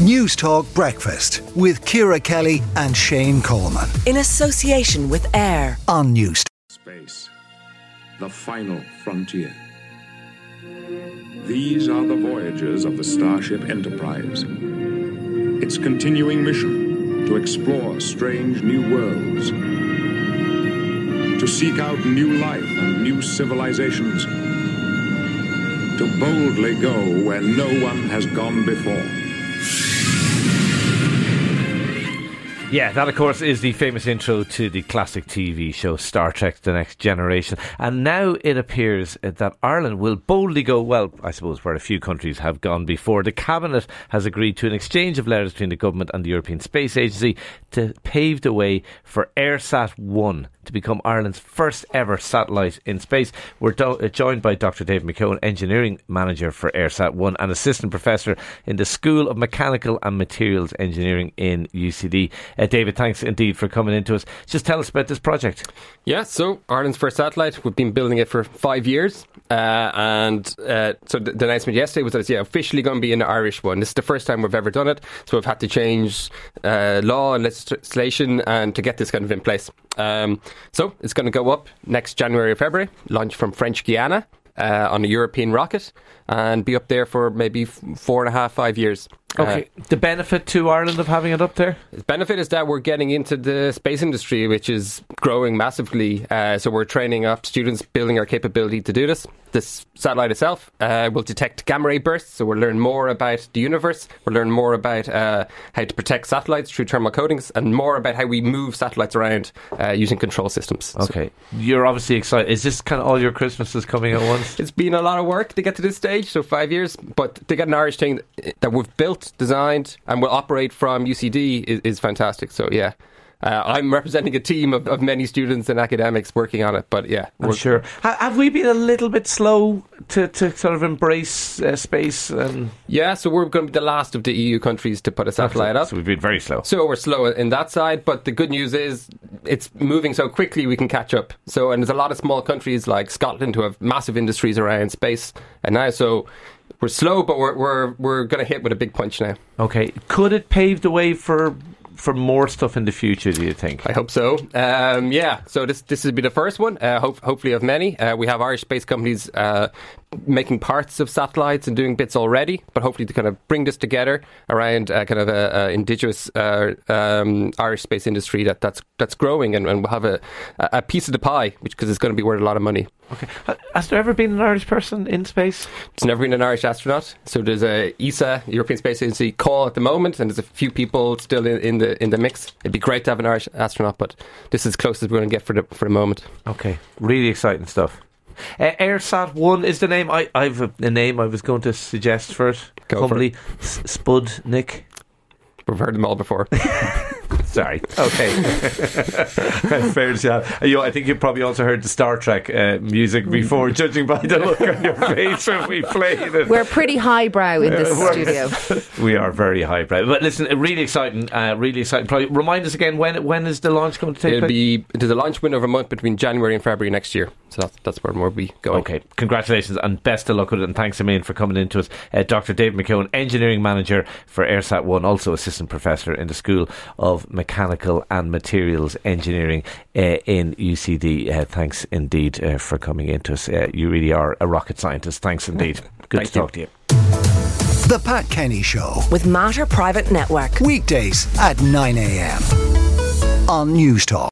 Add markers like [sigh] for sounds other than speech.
Newstalk Breakfast with Ciara Kelly and Shane Coleman in association with AIR on News. Space, the final frontier. These are the voyages of the Starship Enterprise. Its continuing mission to explore strange new worlds, to seek out new life and new civilizations, to boldly go where no one has gone before. Yeah, that of course is the famous intro to the classic TV show Star Trek The Next Generation. And now it appears that Ireland will boldly go, well, I suppose where a few countries have gone before. The Cabinet has agreed to an exchange of letters between the government and the European Space Agency to pave the way for EIRSAT 1 to become Ireland's first ever satellite in space. We're do- uh, joined by Dr. Dave McKeown, Engineering Manager for EIRSAT 1 and Assistant Professor in the School of Mechanical and Materials Engineering in UCD. Uh, David, thanks indeed for coming into us. Just tell us about this project. Yeah, so Ireland's first satellite, we've been building it for five years. Uh, and uh, so the, the, announcement yesterday was that it's yeah, officially going to be an Irish one. This is the first time we've ever done it. So we've had to change uh, law and legislation and to get this kind of in place. Um, so it's going to go up next January or February, launch from French Guiana uh, on a European rocket, and be up there for maybe four and a half, five years. Okay. Uh, the benefit to Ireland of having it up there? The benefit is that we're getting into the space industry, which is growing massively. Uh, so we're training up students, building our capability to do this. This satellite itself uh, will detect gamma ray bursts, so we'll learn more about the universe. We'll learn more about uh, how to protect satellites through thermal coatings, and more about how we move satellites around uh, using control systems. Okay, so you're obviously excited. Is this kind of all your Christmases coming at once? it's been a lot of work to get to this stage, so five years, but to get an Irish thing that we've built built, designed, and will operate from UCD is, is fantastic. So yeah. Uh, I'm representing a team of, of many students and academics working on it, but yeah, I'm sure. have we been a little bit slow to, to sort of embrace uh, space? And yeah, so we're going to be the last of the EU countries to put a satellite up. So we've been very slow. So we're slow in that side, but the good news is it's moving so quickly we can catch up. So and there's a lot of small countries like Scotland who have massive industries around space, and now so we're slow, but we're we're we're going to hit with a big punch now. Okay, could it pave the way for for more stuff in the future? Do you think? I hope so. Um, yeah. So this this will be the first one. Uh, hope, hopefully of many. Uh, we have Irish space companies uh, making parts of satellites and doing bits already, but hopefully to kind of bring this together around uh, kind of a, a indigenous uh, um, Irish space industry that, that's that's growing and, and we'll have a, a piece of the pie, which because it's going to be worth a lot of money. Okay. Has there ever been an Irish person in space? There's never been an Irish astronaut. So there's a ESA, European Space Agency, call at the moment, and there's a few people still in, in the in the mix. It'd be great to have an Irish astronaut, but this is as close as we're going to get for the for the moment. Okay. Really exciting stuff. Uh, EIRSAT One is the name. I I've a, a, name I was going to suggest for it. Go Humbly, for it. Spud Nick. We've heard them all before. [laughs] Sorry. Okay. [laughs] Fair to you. I think you probably also heard the Star Trek uh, music before, judging by the look on your [laughs] face when we played it. We're pretty highbrow in this uh, studio. we are very highbrow. But listen, really exciting. Uh, really exciting. Probably remind us again when when is the launch going to take place? It'll place? be there's a launch window of a month between January and February next year. So that's, that's where we'll be going. Okay. Congratulations and best of luck with it. And thanks a million for coming into us. Uh, Dr. Dave McKeown, Engineering Manager for EIRSAT 1, also Assistant Professor in the School of Mechanical and Materials Engineering uh, in UCD. Uh, thanks indeed uh, for coming into us. Uh, you really are a rocket scientist. Thanks indeed. [laughs] Good Thank to talk to you. The Pat Kenny Show with Mater Private Network. Weekdays at 9 a.m. on Newstalk.